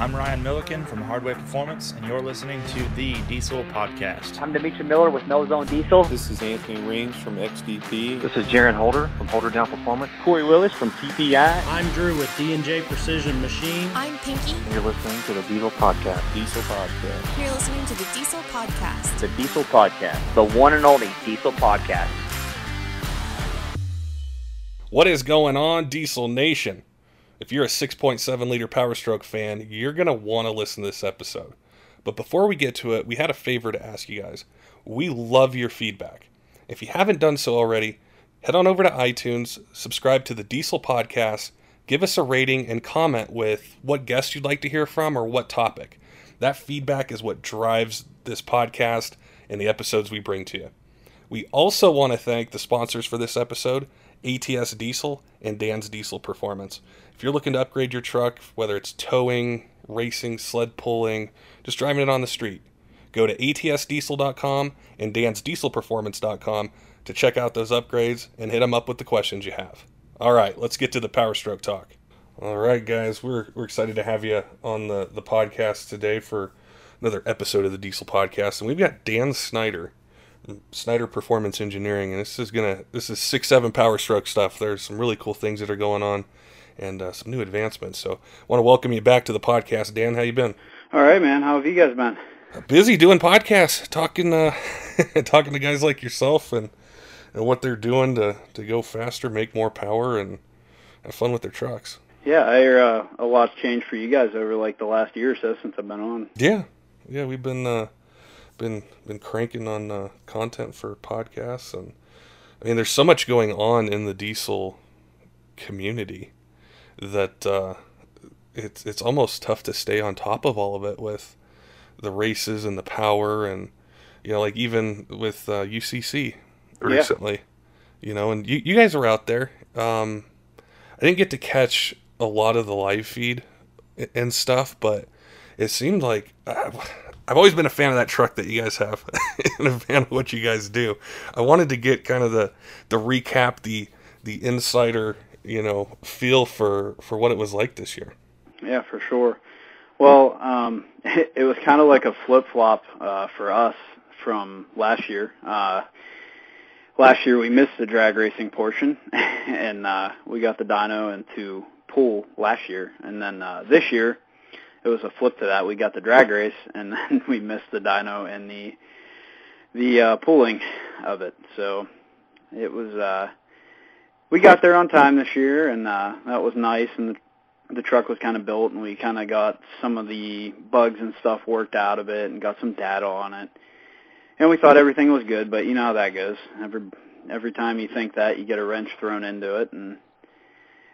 I'm Ryan Milliken from Hardway Performance, and you're listening to the Diesel Podcast. I'm Demetri Miller with No Zone Diesel. This is Anthony Range from XDP. This is Jaron Holder from Holderdown Performance. Corey Willis from TPI. I'm Drew with D&J Precision Machine. I'm Pinky. And you're listening to the Diesel Podcast. Diesel Podcast. You're listening to the Diesel Podcast. The Diesel Podcast. The one and only Diesel Podcast. What is going on, Diesel Nation? If you're a 6.7 liter Power Stroke fan, you're going to want to listen to this episode. But before we get to it, we had a favor to ask you guys. We love your feedback. If you haven't done so already, head on over to iTunes, subscribe to the Diesel Podcast, give us a rating, and comment with what guest you'd like to hear from or what topic. That feedback is what drives this podcast and the episodes we bring to you. We also want to thank the sponsors for this episode ATS Diesel and Dan's Diesel Performance. If you're looking to upgrade your truck, whether it's towing, racing, sled pulling, just driving it on the street, go to atsdiesel.com and dansdieselperformance.com to check out those upgrades and hit them up with the questions you have. All right, let's get to the Power Stroke talk. All right, guys, we're, we're excited to have you on the, the podcast today for another episode of the Diesel Podcast. And we've got Dan Snyder, Snyder Performance Engineering, and this is gonna this is six seven Power Stroke stuff. There's some really cool things that are going on, and uh, some new advancements. So, I want to welcome you back to the podcast, Dan. How you been? All right, man. How have you guys been? Busy doing podcasts, talking uh, talking to guys like yourself, and and what they're doing to to go faster, make more power, and have fun with their trucks. Yeah, I hear uh, a lot's changed for you guys over like the last year or so since I've been on. Yeah, yeah, we've been uh, been been cranking on uh, content for podcasts, and I mean, there's so much going on in the diesel community that uh, it's it's almost tough to stay on top of all of it with the races and the power, and you know, like even with uh, UCC recently, yeah. you know, and you you guys are out there. Um, I didn't get to catch a lot of the live feed and stuff, but it seemed like uh, I've always been a fan of that truck that you guys have, and a fan of what you guys do. I wanted to get kind of the the recap, the the insider, you know, feel for for what it was like this year. Yeah, for sure. Well, um, it, it was kind of like a flip flop uh, for us from last year. Uh, last year we missed the drag racing portion, and uh, we got the dyno into pool last year, and then uh, this year it was a flip to that. We got the drag race, and then we missed the dyno and the the uh, pooling of it. So it was uh, we got there on time this year, and uh, that was nice. And the, the truck was kind of built, and we kind of got some of the bugs and stuff worked out of it, and got some data on it. And we thought everything was good, but you know how that goes. Every every time you think that, you get a wrench thrown into it, and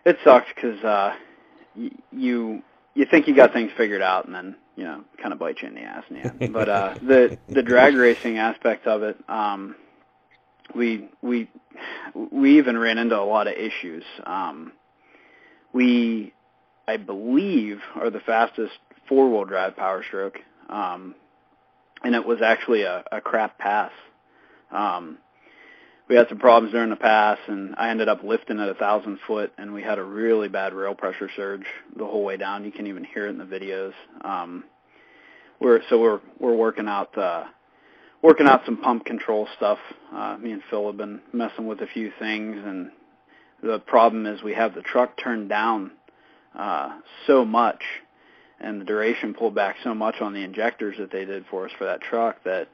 it sucks because uh, y- you you think you got things figured out, and then you know kind of bite you in the ass in the end. But uh, the the drag racing aspect of it, um, we we we even ran into a lot of issues. Um, we, I believe, are the fastest four wheel drive power stroke, um, and it was actually a, a crap pass. Um, we had some problems during the pass, and I ended up lifting at a thousand foot, and we had a really bad rail pressure surge the whole way down. You can even hear it in the videos. Um, we're so we're we're working out uh, working out some pump control stuff. Uh, me and Phil have been messing with a few things, and the problem is we have the truck turned down uh, so much, and the duration pulled back so much on the injectors that they did for us for that truck that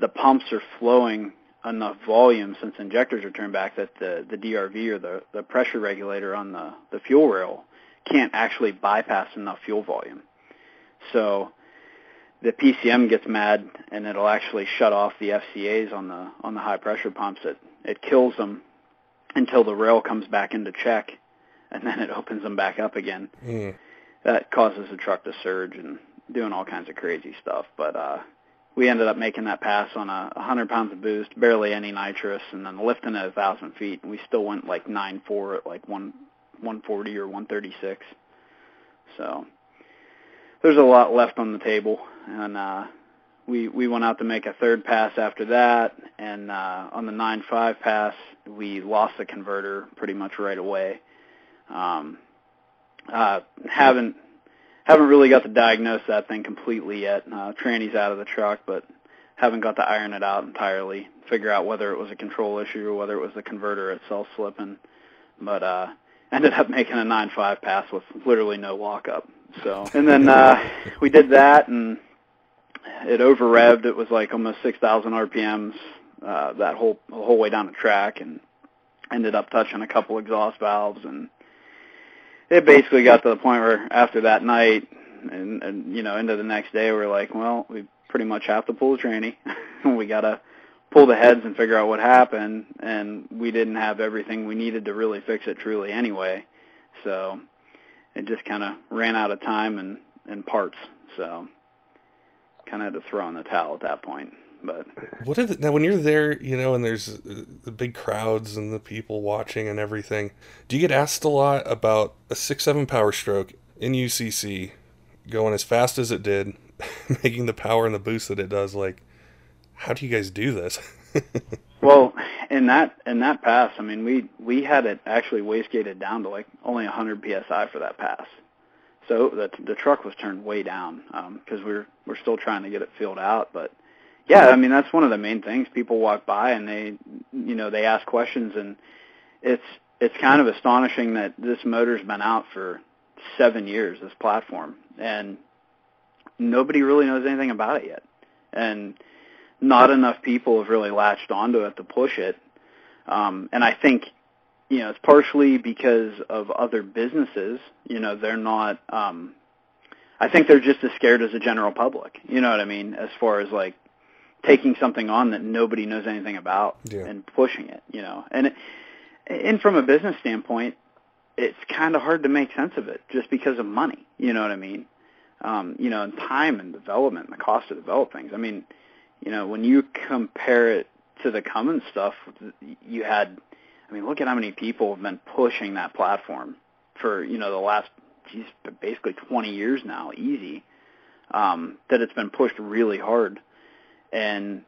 the pumps are flowing enough volume since injectors are turned back that the, the DRV or the, the pressure regulator on the, the fuel rail can't actually bypass enough fuel volume. So the PCM gets mad and it'll actually shut off the FCAs on the on the high pressure pumps. It it kills them until the rail comes back into check, and then it opens them back up again. Mm. That causes the truck to surge and doing all kinds of crazy stuff. But uh, we ended up making that pass on a 100 pounds of boost, barely any nitrous, and then lifting at a thousand feet. We still went like nine four at like one 140 or 136. So there's a lot left on the table, and uh, we we went out to make a third pass after that, and uh, on the nine five pass we lost the converter pretty much right away. Um, uh, haven't haven't really got to diagnose that thing completely yet. Uh, tranny's out of the truck, but haven't got to iron it out entirely, figure out whether it was a control issue or whether it was the converter itself slipping. But uh, ended up making a 9.5 pass with literally no lockup. So, and then uh, we did that, and it over revved. It was like almost 6,000 RPMs uh, that whole the whole way down the track, and ended up touching a couple exhaust valves, and it basically got to the point where after that night, and, and you know into the next day, we we're like, well, we pretty much have to pull the tranny. we gotta pull the heads and figure out what happened, and we didn't have everything we needed to really fix it truly anyway. So it just kind of ran out of time and and parts. So kind of had to throw in the towel at that point. But what is it now when you're there, you know, and there's uh, the big crowds and the people watching and everything? Do you get asked a lot about a six seven Power Stroke in UCC going as fast as it did, making the power and the boost that it does? Like, how do you guys do this? well, in that in that pass, I mean, we we had it actually wastegated down to like only 100 psi for that pass. So the the truck was turned way down because um, we're we're still trying to get it filled out. But yeah, I mean that's one of the main things. People walk by and they you know they ask questions and it's it's kind of astonishing that this motor's been out for seven years. This platform and nobody really knows anything about it yet, and not enough people have really latched onto it to push it. Um, and I think you know, it's partially because of other businesses. You know, they're not. Um, I think they're just as scared as the general public. You know what I mean? As far as like taking something on that nobody knows anything about yeah. and pushing it. You know, and it, and from a business standpoint, it's kind of hard to make sense of it just because of money. You know what I mean? Um, you know, and time and development and the cost to develop things. I mean, you know, when you compare it to the Cummins stuff, you had I mean, look at how many people have been pushing that platform for you know the last geez, basically 20 years now, easy. Um, that it's been pushed really hard, and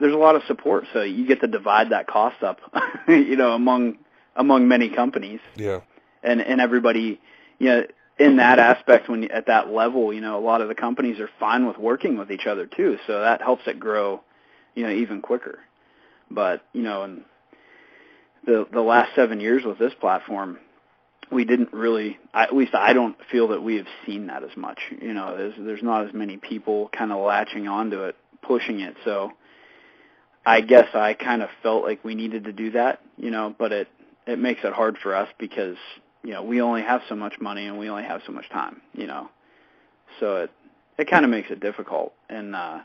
there's a lot of support. So you get to divide that cost up, you know, among among many companies. Yeah. And and everybody, you know, in that aspect, when you, at that level, you know, a lot of the companies are fine with working with each other too. So that helps it grow, you know, even quicker. But you know, and the the last seven years with this platform, we didn't really. At least I don't feel that we have seen that as much. You know, there's there's not as many people kind of latching onto it, pushing it. So I guess I kind of felt like we needed to do that. You know, but it it makes it hard for us because you know we only have so much money and we only have so much time. You know, so it it kind of makes it difficult. And uh,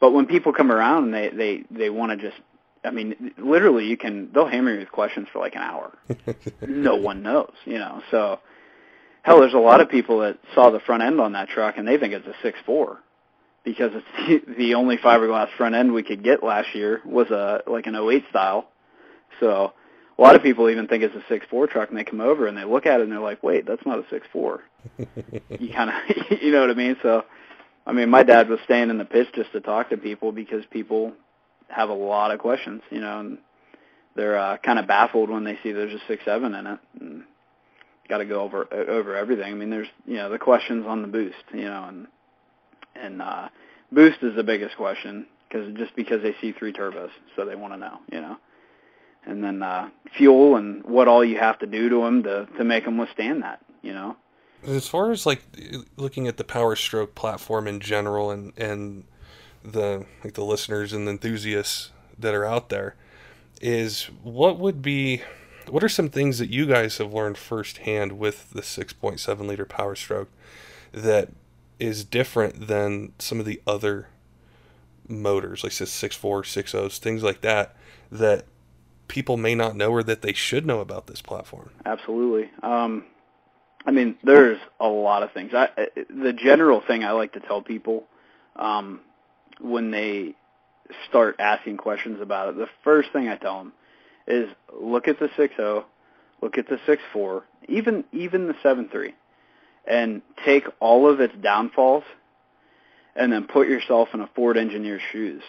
but when people come around and they they they want to just I mean, literally, you can they'll hammer you with questions for like an hour. no one knows, you know. So, hell, there's a lot of people that saw the front end on that truck and they think it's a six four because it's the, the only fiberglass front end we could get last year was a like an 08 style. So, a lot of people even think it's a six four truck and they come over and they look at it and they're like, "Wait, that's not a six four. you kind of, you know what I mean? So, I mean, my dad was staying in the pits just to talk to people because people have a lot of questions, you know, and they're uh, kind of baffled when they see there's a six seven in it. And got to go over over everything. I mean, there's you know the questions on the boost, you know, and and uh, boost is the biggest question because just because they see three turbos, so they want to know, you know, and then uh, fuel and what all you have to do to them to to make them withstand that, you know. As far as like looking at the Power Stroke platform in general and and the like the listeners and the enthusiasts that are out there is what would be what are some things that you guys have learned firsthand with the 6.7 liter power stroke that is different than some of the other motors like 6.4 6.0s things like that that people may not know or that they should know about this platform. Absolutely. Um, i mean there's a lot of things. I, the general thing i like to tell people um, when they start asking questions about it, the first thing I tell them is look at the 6.0, look at the 6.4, even even the 7.3, and take all of its downfalls, and then put yourself in a Ford engineer's shoes.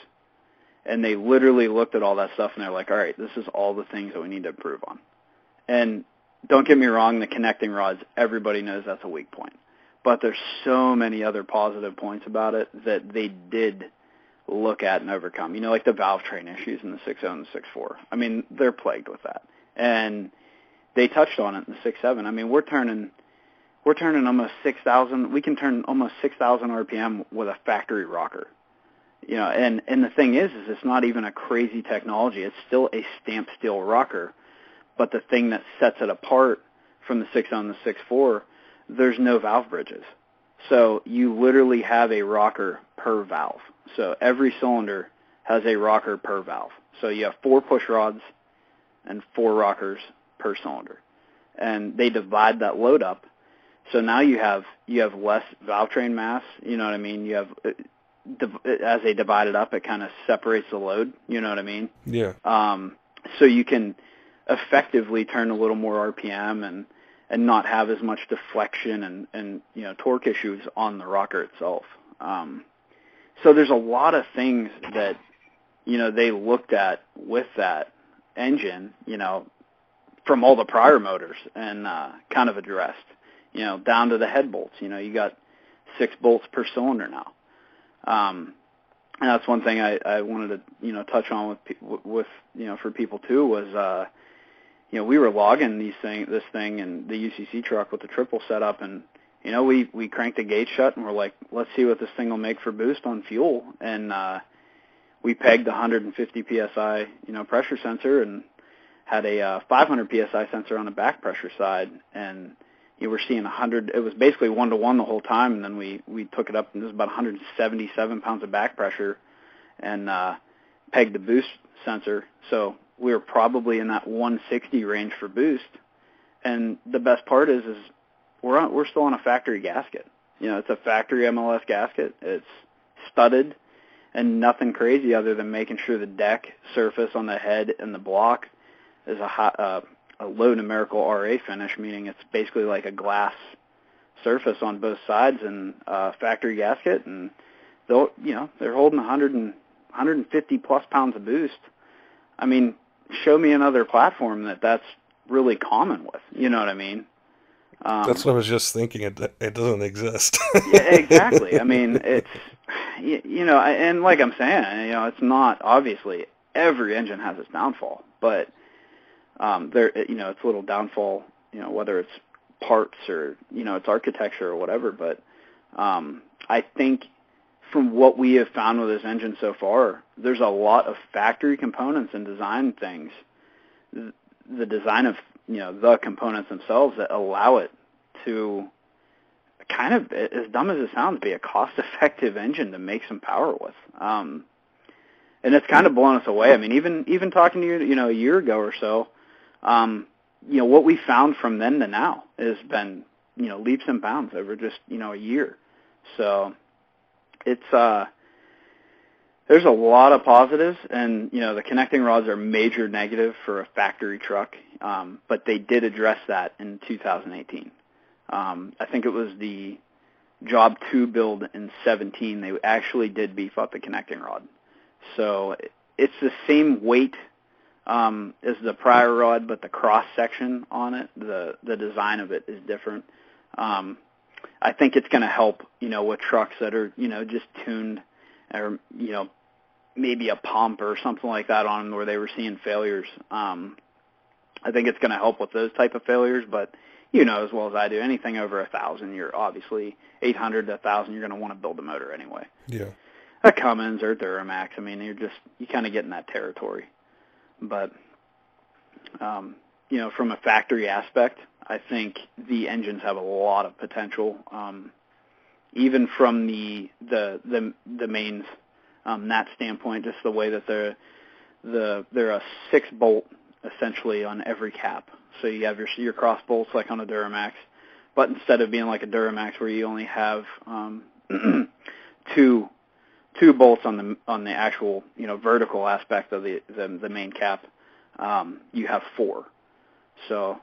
And they literally looked at all that stuff and they're like, all right, this is all the things that we need to improve on. And don't get me wrong, the connecting rods, everybody knows that's a weak point. but there's so many other positive points about it that they did look at and overcome. You know, like the valve train issues in the 6.0 and the 6.4. I mean, they're plagued with that, and they touched on it in the 6.7. I mean, we're turning we're turning almost 6,000. We can turn almost 6,000 RPM with a factory rocker. You know, and and the thing is, is it's not even a crazy technology. It's still a stamped steel rocker, but the thing that sets it apart from the 6 on the six four, there's no valve bridges. So you literally have a rocker per valve. So every cylinder has a rocker per valve. So you have four push rods and four rockers per cylinder. And they divide that load up. So now you have you have less valve train mass, you know what I mean? You have as they divide it up, it kind of separates the load, you know what I mean? Yeah. Um so you can effectively turn a little more RPM and and not have as much deflection and and you know torque issues on the rocker itself. Um, so there's a lot of things that you know they looked at with that engine, you know, from all the prior motors and uh, kind of addressed, you know, down to the head bolts. You know, you got six bolts per cylinder now. Um, and that's one thing I, I wanted to you know touch on with with you know for people too was uh, you know, we were logging these thing, this thing, and the UCC truck with the triple setup, and you know, we we cranked the gate shut, and we're like, let's see what this thing will make for boost on fuel, and uh, we pegged the 150 psi, you know, pressure sensor, and had a uh, 500 psi sensor on the back pressure side, and you were seeing 100. It was basically one to one the whole time, and then we we took it up, and it was about 177 pounds of back pressure, and uh, pegged the boost sensor. So we were probably in that 160 range for boost. And the best part is, is we're on, we're still on a factory gasket. You know, it's a factory MLS gasket. It's studded and nothing crazy other than making sure the deck surface on the head and the block is a high, uh, a low numerical RA finish, meaning it's basically like a glass surface on both sides and uh, factory gasket, and they'll you know they're holding 100 and 150 plus pounds of boost. I mean, show me another platform that that's really common with. You know what I mean? Um, that's what I was just thinking. It it doesn't exist. yeah, exactly. I mean, it's you, you know, and like I'm saying, you know, it's not obviously every engine has its downfall, but um, there, you know, it's a little downfall. You know, whether it's parts or you know, it's architecture or whatever. But um, I think from what we have found with this engine so far, there's a lot of factory components and design things, the design of you know the components themselves that allow it to kind of as dumb as it sounds be a cost-effective engine to make some power with. Um, and it's kind of blown us away. I mean, even even talking to you, you know, a year ago or so, um, you know, what we found from then to now has been, you know, leaps and bounds over just you know a year. So it's uh there's a lot of positives and you know the connecting rods are major negative for a factory truck um, but they did address that in 2018 um, i think it was the job 2 build in 17 they actually did beef up the connecting rod so it's the same weight um, as the prior rod but the cross section on it the the design of it is different um, I think it's going to help, you know, with trucks that are, you know, just tuned or, you know, maybe a pump or something like that on them where they were seeing failures. Um, I think it's going to help with those type of failures, but you know as well as I do, anything over a thousand, you're obviously 800 to a thousand, you're going to want to build a motor anyway. Yeah. A Cummins or Duramax, I mean, you're just you kind of get in that territory. But um, you know, from a factory aspect, I think the engines have a lot of potential, um, even from the the the, the mains um, that standpoint. Just the way that they're the they're a six bolt essentially on every cap. So you have your your cross bolts like on a Duramax, but instead of being like a Duramax where you only have um, two two bolts on the on the actual you know vertical aspect of the the, the main cap, um, you have four. So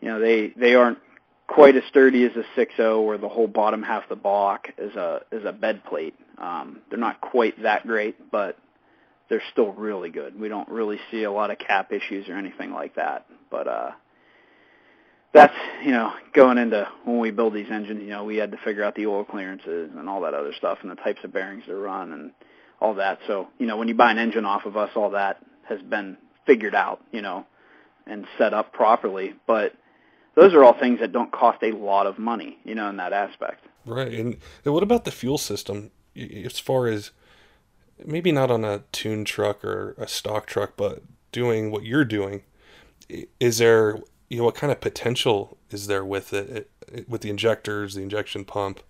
you know they they aren't quite as sturdy as a 6.0 where the whole bottom half of the block is a is a bed plate. Um, they're not quite that great, but they're still really good. We don't really see a lot of cap issues or anything like that. But uh, that's you know going into when we build these engines, you know we had to figure out the oil clearances and all that other stuff and the types of bearings to run and all that. So you know when you buy an engine off of us, all that has been figured out, you know, and set up properly. But those are all things that don't cost a lot of money, you know, in that aspect. Right. And what about the fuel system as far as maybe not on a tune truck or a stock truck, but doing what you're doing? Is there, you know, what kind of potential is there with it, with the injectors, the injection pump,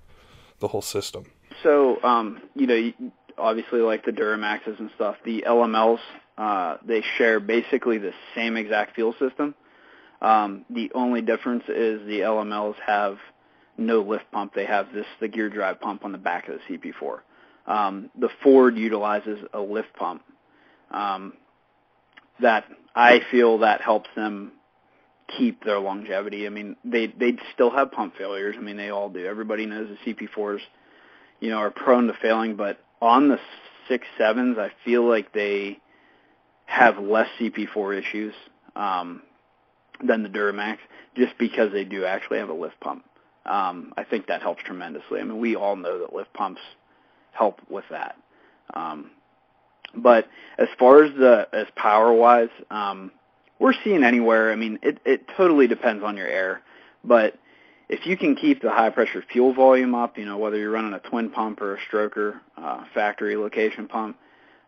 the whole system? So, um, you know, obviously like the Duramaxes and stuff, the LMLs, uh, they share basically the same exact fuel system. Um, the only difference is the LMLs have no lift pump. They have this the gear drive pump on the back of the CP4. Um, the Ford utilizes a lift pump. Um, that I feel that helps them keep their longevity. I mean, they they still have pump failures. I mean, they all do. Everybody knows the CP4s, you know, are prone to failing. But on the six sevens, I feel like they have less CP4 issues um, than the Duramax, just because they do actually have a lift pump. Um, I think that helps tremendously. I mean, we all know that lift pumps help with that. Um, but as far as the as power wise, um, we're seeing anywhere. I mean, it it totally depends on your air, but if you can keep the high pressure fuel volume up, you know whether you're running a twin pump or a stroker uh, factory location pump,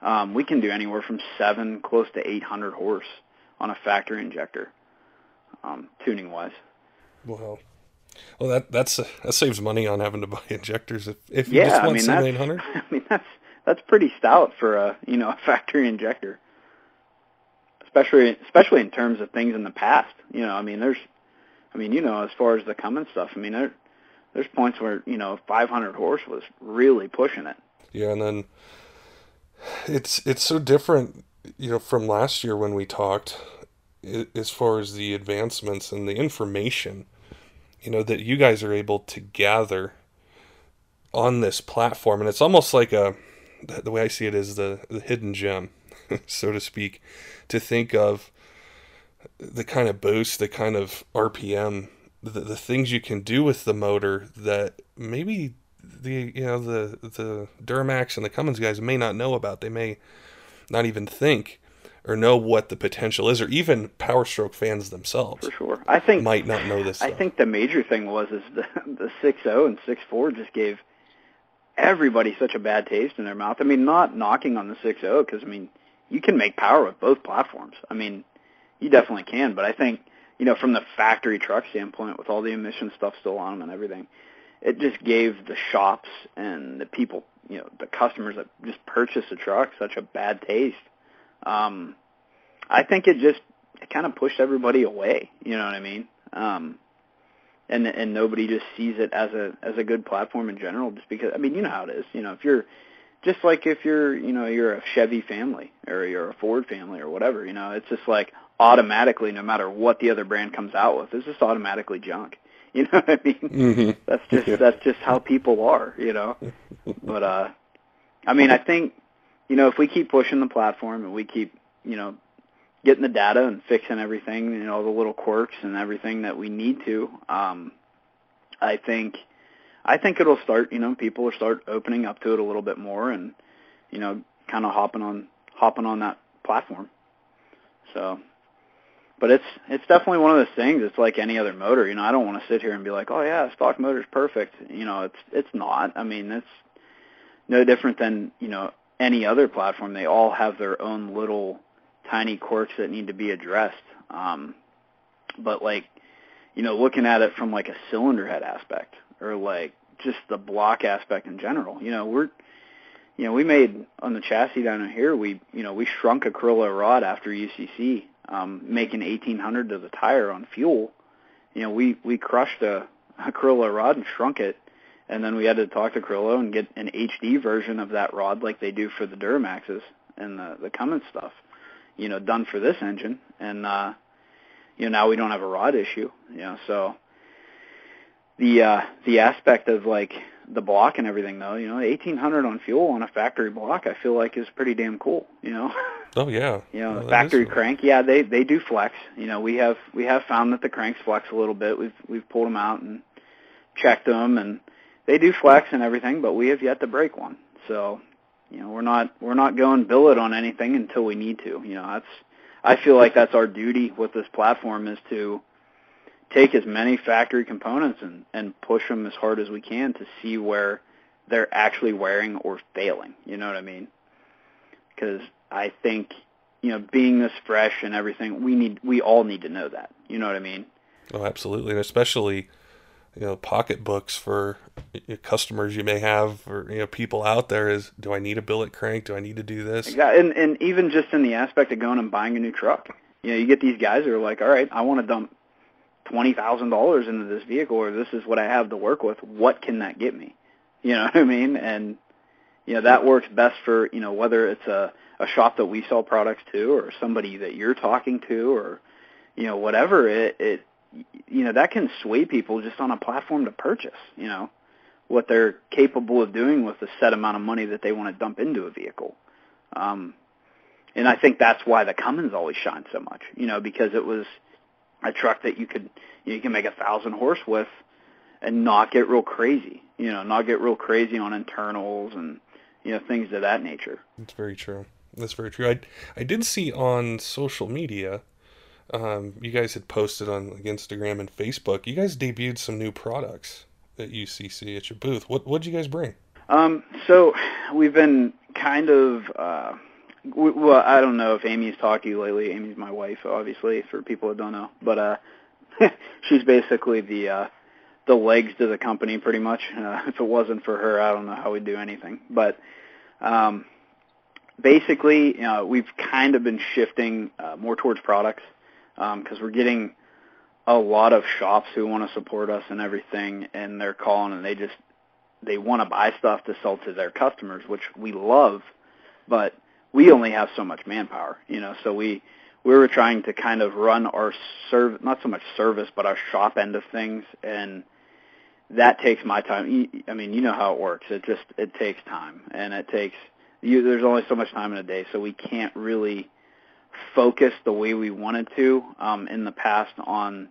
um, we can do anywhere from seven close to 800 horse on a factory injector, um, tuning wise. Wow. Well, that that's that saves money on having to buy injectors if if you yeah, just want I mean, seven eight hundred. I mean that's that's pretty stout for a you know a factory injector, especially especially in terms of things in the past. You know, I mean, there's, I mean, you know, as far as the Cummins stuff, I mean, there there's points where you know 500 horse was really pushing it. Yeah, and then it's it's so different, you know, from last year when we talked, as far as the advancements and the information, you know, that you guys are able to gather on this platform, and it's almost like a the way I see it is the, the hidden gem, so to speak, to think of the kind of boost, the kind of RPM, the, the things you can do with the motor that maybe the you know the the Duramax and the Cummins guys may not know about. They may not even think or know what the potential is, or even Power Stroke fans themselves. For sure, I think might not know this. I stuff. think the major thing was is the the six zero and six four just gave everybody such a bad taste in their mouth. I mean, not knocking on the six oh, zero because I mean you can make power with both platforms. I mean, you definitely can, but I think you know from the factory truck standpoint, with all the emission stuff still on them and everything, it just gave the shops and the people, you know, the customers that just purchased the truck such a bad taste. Um, I think it just it kind of pushed everybody away. You know what I mean? Um, and and nobody just sees it as a as a good platform in general, just because I mean you know how it is. You know if you're just like if you're you know you're a Chevy family or you're a Ford family or whatever, you know it's just like automatically no matter what the other brand comes out with, it's just automatically junk. You know what I mean? Mm-hmm. That's just Yeah. that's just how people are, you know. but uh I mean, I think you know if we keep pushing the platform and we keep you know getting the data and fixing everything, you know, the little quirks and everything that we need to, um I think I think it'll start, you know, people will start opening up to it a little bit more and you know, kind of hopping on hopping on that platform. So but it's it's definitely one of those things. It's like any other motor. You know, I don't want to sit here and be like, oh yeah, stock motor's perfect. You know, it's it's not. I mean, it's no different than you know any other platform. They all have their own little tiny quirks that need to be addressed. Um, but like, you know, looking at it from like a cylinder head aspect or like just the block aspect in general. You know, we're you know, we made on the chassis down here, we, you know, we shrunk a Carrillo rod after UCC, um, making 1800 to the tire on fuel. You know, we, we crushed a, a Carrillo rod and shrunk it. And then we had to talk to Carrillo and get an HD version of that rod like they do for the Duramaxes and the, the Cummins stuff, you know, done for this engine. And, uh, you know, now we don't have a rod issue, you know, so the, uh, the aspect of like, the block and everything though, you know, 1800 on fuel on a factory block, I feel like is pretty damn cool, you know. Oh yeah. You know, Well, factory is- crank, yeah, they they do flex. You know, we have we have found that the cranks flex a little bit. We've we've pulled them out and checked them, and they do flex and everything, but we have yet to break one. So, you know, we're not we're not going billet on anything until we need to. You know, that's I feel like that's our duty with this platform is to take as many factory components and and push them as hard as we can to see where they're actually wearing or failing. You know what I mean? Because I think you know, being this fresh and everything, we need we all need to know that. You know what I mean? Oh, absolutely, and especially you know pocketbooks for customers you may have or you know people out there is do I need a billet crank? Do I need to do this? Exactly. And and even just in the aspect of going and buying a new truck, you know, you get these guys that are like, all right, I want to dump twenty thousand dollars into this vehicle, or this is what I have to work with. What can that get me? You know what I mean? And you know that works best for you know whether it's a a shop that we sell products to, or somebody that you're talking to, or you know whatever it it you know that can sway people just on a platform to purchase. You know what they're capable of doing with the set amount of money that they want to dump into a vehicle. Um, and I think that's why the Cummins always shined so much, you know, because it was a truck that you could you can make a thousand horse with and not get real crazy, you know, not get real crazy on internals and you know things of that nature. That's very true. That's very true. I I did see on social media, um, you guys had posted on like, Instagram and Facebook. You guys debuted some new products at UCC at your booth. What what did you guys bring? Um, so we've been kind of, uh, well, I don't know if Amy's talked to you lately. Amy's my wife, obviously, for people that don't know. But uh, she's basically the uh, the legs to the company, pretty much. Uh, if it wasn't for her, I don't know how we'd do anything. But um, basically, you know, we've kind of been shifting uh, more towards products because we're getting a lot of shops who want to support us and everything, and they're calling and they just they want to buy stuff to sell to their customers, which we love, but we only have so much manpower, you know. So we we were trying to kind of run our serv not so much service, but our shop end of things, and that takes my time. I mean, you know how it works. It just it takes time, and it takes you. There's only so much time in a day, so we can't really focus the way we wanted to um, in the past on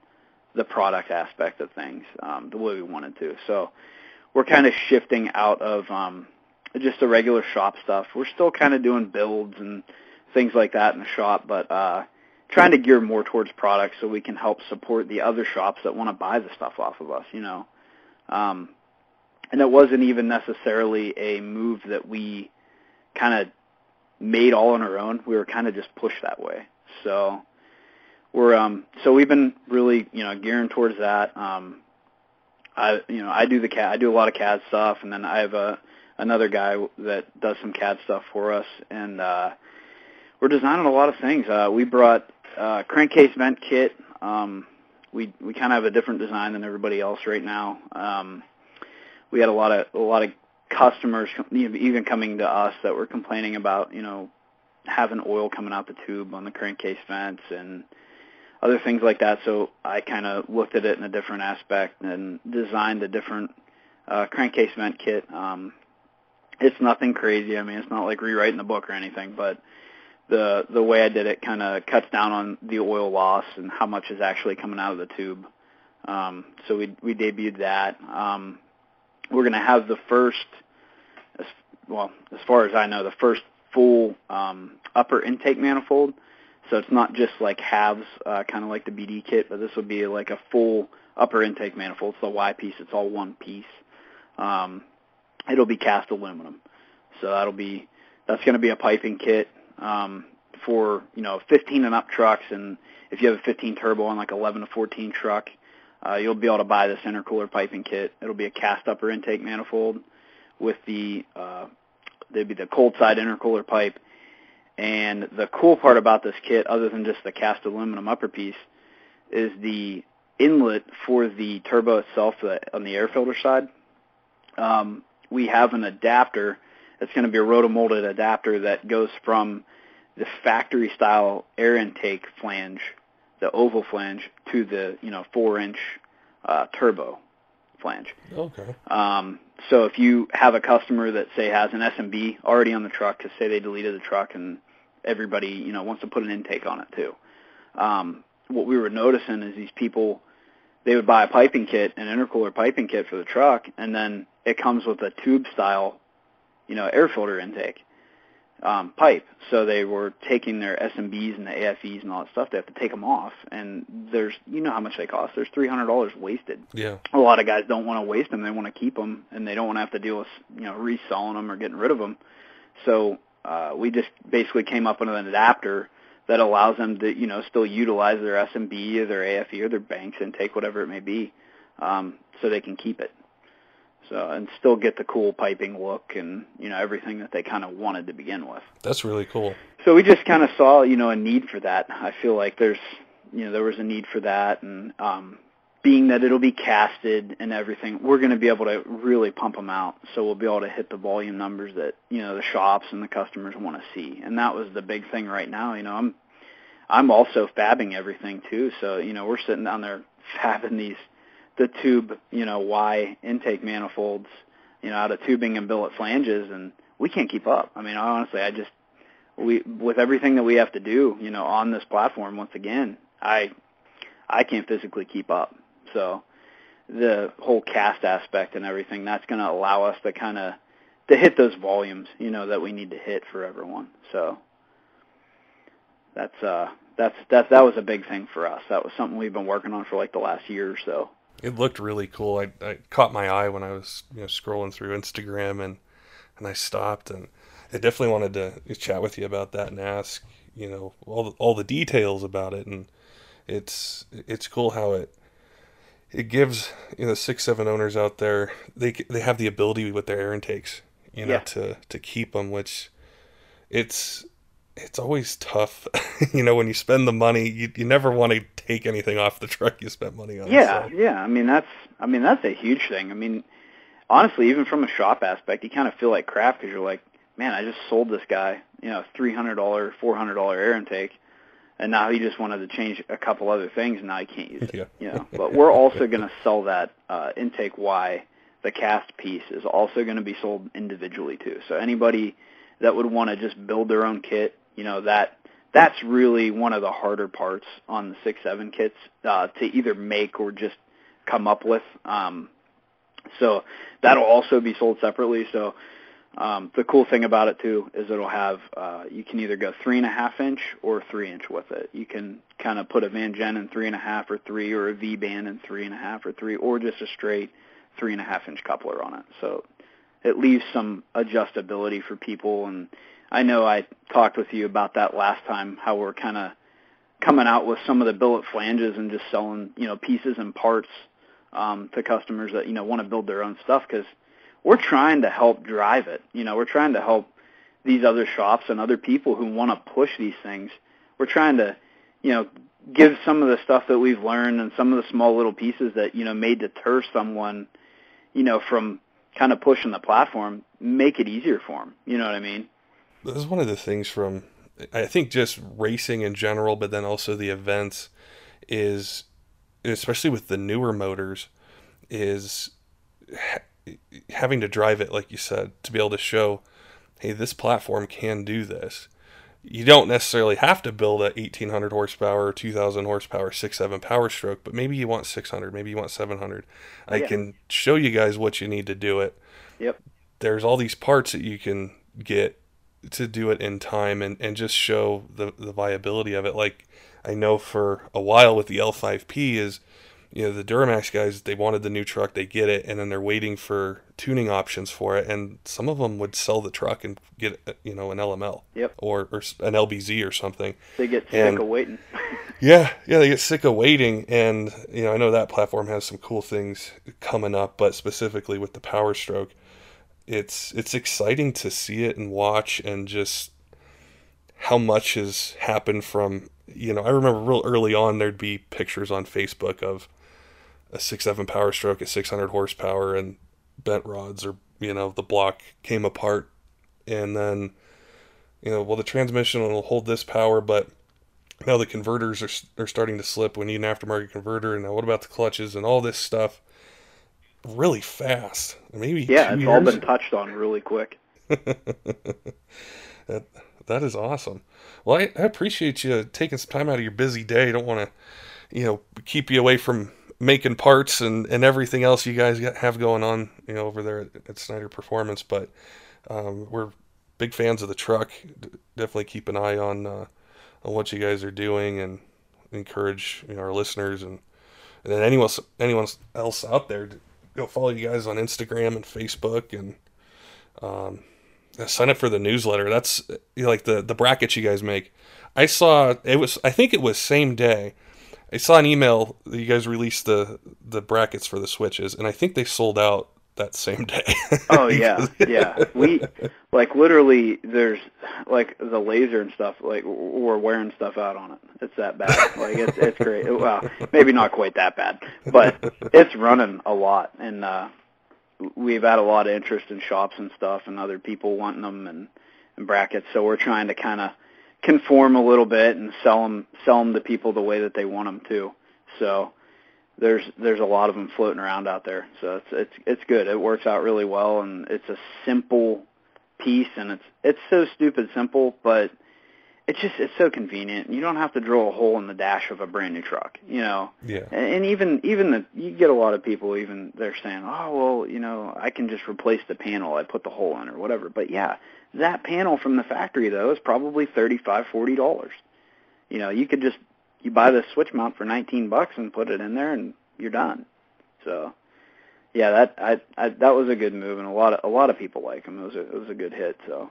the product aspect of things um, the way we wanted to. So we're kind of shifting out of um, just the regular shop stuff. We're still kind of doing builds and things like that in the shop, but uh, trying to gear more towards products so we can help support the other shops that want to buy the stuff off of us. You know, um, and it wasn't even necessarily a move that we kind of made all on our own. We were kind of just pushed that way. So we're um so we've been really you know gearing towards that. Um, I you know I do the CAD I do a lot of CAD stuff, and then I have a another guy that does some CAD stuff for us, and uh, we're designing a lot of things. Uh, we brought uh, crankcase vent kit. Um, we we kind of have a different design than everybody else right now. Um, we had a lot of a lot of customers even coming to us that were complaining about you know having oil coming out the tube on the crankcase vents and other things like that. So I kind of looked at it in a different aspect and designed a different uh, crankcase vent kit. Um, it's nothing crazy. I mean, it's not like rewriting the book or anything, but the the way I did it kind of cuts down on the oil loss and how much is actually coming out of the tube. Um, so we we debuted that. Um, we're going to have the first, as, well, as far as I know, the first full um, upper intake manifold. So it's not just like halves, uh, kind of like the BD kit, but this will be like a full upper intake manifold. It's the Y piece. It's all one piece. Um, it'll be cast aluminum. So that'll be that's going to be a piping kit um, for you know 15 and up trucks, and if you have a 15 turbo on like 11 to 14 truck, uh, you'll be able to buy this intercooler piping kit. It'll be a cast upper intake manifold with the uh, there'd be the cold side intercooler pipe. And the cool part about this kit, other than just the cast aluminum upper piece, is the inlet for the turbo itself uh, on the air filter side. Um, we have an adapter. It's going to be a rotomolded adapter that goes from the factory style air intake flange, the oval flange, to the you know four inch uh, turbo flange. Okay. Um, so if you have a customer that say has an S&B already on the truck, because say they deleted the truck and everybody you know wants to put an intake on it too. Um, what we were noticing is these people they would buy a piping kit, an intercooler piping kit for the truck, and then it comes with a tube style, you know, air filter intake um, pipe. So they were taking their S&Bs and the AFEs and all that stuff. They have to take them off, and there's you know how much they cost. There's three hundred dollars wasted. Yeah. A lot of guys don't want to waste them. They want to keep them, and they don't want to have to deal with you know reselling them or getting rid of them. So uh, we just basically came up with an adapter that allows them to you know still utilize their S&B or their AFE or their banks intake, whatever it may be, um, so they can keep it. So and still get the cool piping look and you know everything that they kind of wanted to begin with. That's really cool. So we just kind of saw you know a need for that. I feel like there's you know there was a need for that, and um, being that it'll be casted and everything, we're going to be able to really pump them out. So we'll be able to hit the volume numbers that you know the shops and the customers want to see, and that was the big thing right now. You know I'm I'm also fabbing everything too. So you know we're sitting down there fabbing these the tube, you know, Y intake manifolds, you know, out of tubing and billet flanges, and we can't keep up. I mean, honestly, I just we with everything that we have to do, you know, on this platform. Once again, I I can't physically keep up. So the whole cast aspect and everything that's going to allow us to kind of to hit those volumes, you know, that we need to hit for everyone. So that's uh that's that that was a big thing for us. That was something we've been working on for like the last year or so. It looked really cool. I, I caught my eye when I was you know scrolling through Instagram and and I stopped and I definitely wanted to chat with you about that and ask you know all the, all the details about it and it's it's cool how it it gives you know six seven owners out there they they have the ability with their air intakes you know Yeah. to to keep them which it's it's always tough you know when you spend the money you, you never want to take anything off the truck you spent money on Yeah, so. yeah. I mean that's I mean that's a huge thing. I mean, honestly, even from a shop aspect, you kind of feel like crap because you're like, man, I just sold this guy, you know, three hundred dollar, four hundred dollar air intake, and now he just wanted to change a couple other things, and now he can't use it. Yeah. You know, but we're also going to sell that uh, intake Y. The cast piece is also going to be sold individually too. So anybody that would want to just build their own kit, you know, that that's really one of the harder parts on the six seven kits uh, to either make or just come up with. Um, so that'll also be sold separately. So um, the cool thing about it too is it'll have uh, you can either go three and a half inch or three inch with it. You can kind of put a VanJen in three and a half or three, or a V band in three and a half or three, or just a straight three and a half inch coupler on it. So it leaves some adjustability for people. And I know I talked with you about that last time, how we're kind of coming out with some of the billet flanges and just selling, you know, pieces and parts um, to customers that you know want to build their own stuff because we're trying to help drive it. You know, we're trying to help these other shops and other people who want to push these things. We're trying to, you know, give some of the stuff that we've learned and some of the small little pieces that you know may deter someone, you know, from kind of pushing the platform, make it easier for them. You know what I mean? This is one of the things from I think just racing in general, but then also the events is especially with the newer motors is ha- having to drive it like you said to be able to show hey this platform can do this you don't necessarily have to build a 1800 horsepower 2000 horsepower 6-7 power stroke but maybe you want 600 maybe you want 700 i Yeah. can show you guys what you need to do it Yep. there's all these parts that you can get to do it in time and, and just show the, the viability of it. Like I know for a while with the L5P is, you know, the Duramax guys, they wanted the new truck, they get it, and then they're waiting for tuning options for it. And some of them would sell the truck and get, uh, you know, an LML Yep. or, or an LBZ or something. They get sick And- of waiting. Yeah, yeah, they get sick of waiting, and you know I know that platform has some cool things coming up, but specifically with the Power Stroke, it's it's exciting to see it and watch, and just how much has happened from you know I remember real early on there'd be pictures on Facebook of a six seven Power Stroke at six hundred horsepower and bent rods or you know the block came apart, and then you know well the transmission will hold this power, but now the converters are, are starting to slip. We need an aftermarket converter. And now what about the clutches and all this stuff? Really fast. Maybe yeah, it's all been touched on really quick. That that is awesome. Well, I, I appreciate you taking some time out of your busy day. I don't want to, you know, keep you away from making parts and, and everything else you guys got, have going on, you know, over there at, at Snyder Performance. But um, we're big fans of the truck. D- definitely keep an eye on uh, on what you guys are doing and encourage you know, our listeners and and then anyone anyone else out there to go follow you guys on Instagram and Facebook and um, sign up for the newsletter. That's you know, like the the brackets you guys make. I saw it was I think it was same day. I saw an email that you guys released the the brackets for the switches, and I think they sold out that same day. oh yeah, yeah. We like literally. There's like the laser and stuff. Like we're wearing stuff out on it. It's that bad. Like it's it's great. Well, maybe not quite that bad, but it's running a lot, and uh, we've had a lot of interest in shops and stuff, and other people wanting them and, and brackets. So we're trying to kind of conform a little bit and sell them sell them to people the way that they want them to. So there's there's a lot of them floating around out there. So it's it's it's good. It works out really well, and it's a simple piece, and it's it's so stupid simple, but it's just it's so convenient. You don't have to drill a hole in the dash of a brand new truck, you know. Yeah. And even even the you get a lot of people even they're saying, "Oh, well, you know, I can just replace the panel I put the hole in or whatever." But yeah, that panel from the factory though is probably thirty-five, forty dollars. You know, you could just you buy the switch mount for 19 bucks and put it in there and you're done. So, yeah, that I, I that was a good move and a lot of a lot of people like them. It was a it was a good hit. So,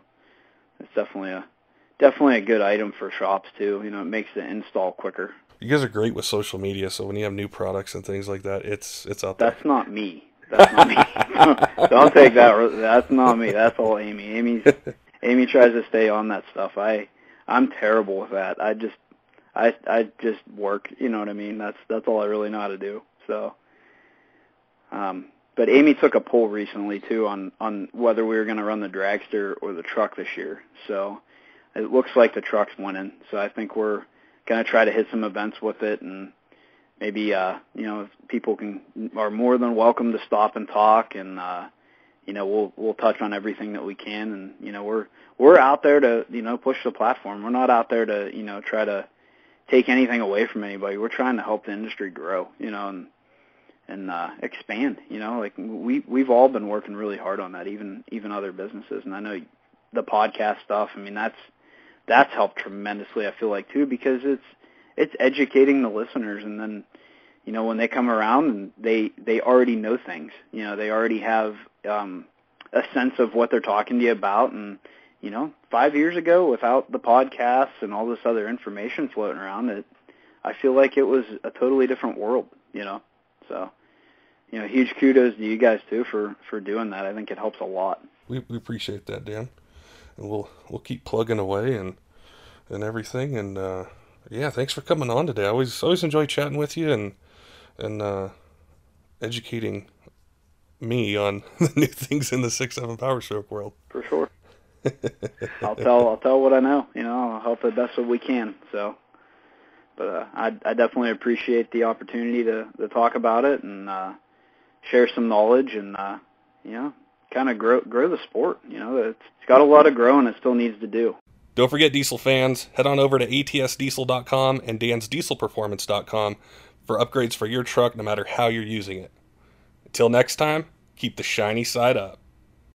it's definitely a definitely a good item for shops too. You know, it makes the install quicker. You guys are great with social media, so when you have new products and things like that, it's it's out there. That's not me. That's not me. Don't take that. That's not me. That's all Amy. Amy's Amy tries to stay on that stuff. I I'm terrible with that. I just I I just work. You know what I mean? That's that's all I really know how to do. So, um, but Amy took a poll recently too on on whether we were going to run the dragster or the truck this year. So it looks like the truck's winning. So I think we're going to try to hit some events with it and maybe uh you know people can are more than welcome to stop and talk and uh you know we'll we'll touch on everything that we can and you know we're we're out there to you know push the platform we're not out there to you know try to take anything away from anybody. We're trying to help the industry grow you know and and uh expand you know like we we've all been working really hard on that even even other businesses. And I know the podcast stuff I mean that's that's helped tremendously I feel like too because it's it's educating the listeners. And then you know when they come around and they they already know things. You know they already have um a sense of what they're talking to you about. And you know 5 years ago without the podcasts and all this other information floating around it I feel like it was a totally different world you know so you know huge kudos to you guys too for for doing that I think it helps a lot we we appreciate that Dan and we'll we'll keep plugging away and and everything and uh yeah, thanks for coming on today. I always always enjoy chatting with you and and uh, educating me on the new things in the six seven power stroke world. For sure. I'll tell I'll tell what I know. You know, I'll help the best that we can. So, but uh, I I definitely appreciate the opportunity to to talk about it and uh, share some knowledge and uh, you know kind of grow grow the sport. You know, it's, it's got a lot of growing it still needs to do. Don't forget, diesel fans, head on over to atsdiesel.com and dansdieselperformance.com for upgrades for your truck no matter how you're using it. Until next time, keep the shiny side up.